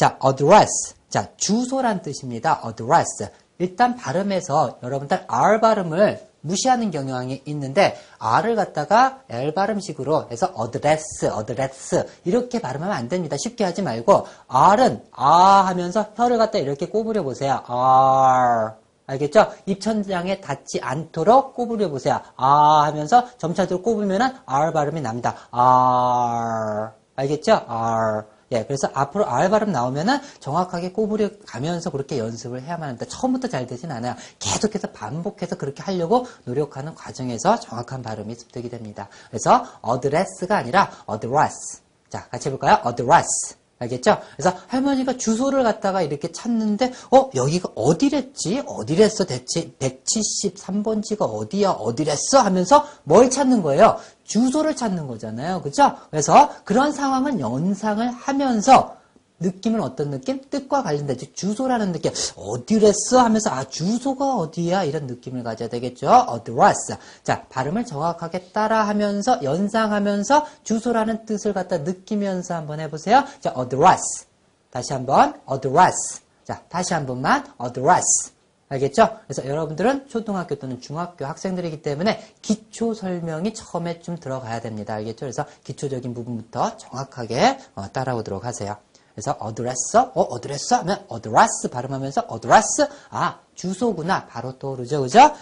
자, address. 자, 주소란 뜻입니다. address. 일단 발음에서 여러분들 R 발음을 무시하는 경향이 있는데 R을 갖다가 L 발음식으로 해서 address, address 이렇게 발음하면 안 됩니다. 쉽게 하지 말고 R은 아 하면서 혀를 갖다 이렇게 꼬부려 보세요. R 알겠죠? 입천장에 닿지 않도록 꼬부려 보세요. 아 하면서 점차적으로 꼬부면은 R 발음이 납니다. R 알겠죠? R 예, 그래서 앞으로 R 발음 나오면은 정확하게 꼬부려 가면서 그렇게 연습을 해야만 합니다. 처음부터 잘 되진 않아요. 계속해서 반복해서 그렇게 하려고 노력하는 과정에서 정확한 발음이 습득이 됩니다. 그래서 address가 아니라 address. 자, 같이 해볼까요? address. 알겠죠? 그래서 할머니가 주소를 갖다가 이렇게 찾는데, 어, 여기가 어디랬지? 어디랬어? 대체 173번지가 어디야? 어디랬어? 하면서 뭘 찾는 거예요? 주소를 찾는 거잖아요. 그죠? 그래서 그런 상황은 연상을 하면서 느낌은 어떤 느낌? 뜻과 관련된 즉 주소라는 느낌. 어디랬어? 하면서 아 주소가 어디야? 이런 느낌을 가져야 되겠죠. address. 자 발음을 정확하게 따라 하면서 연상하면서 주소라는 뜻을 갖다 느끼면서 한번 해보세요. 자 address. 다시 한번 address. 자 다시 한 번만 address. 알겠죠? 그래서 여러분들은 초등학교 또는 중학교 학생들이기 때문에 기초 설명이 처음에 좀 들어가야 됩니다. 알겠죠? 그래서 기초적인 부분부터 정확하게 어, 따라오도록 하세요. 그래서 address, 어, address 하면 address 발음하면서 address, 아, 주소구나. 바로 떠오르죠, 그죠?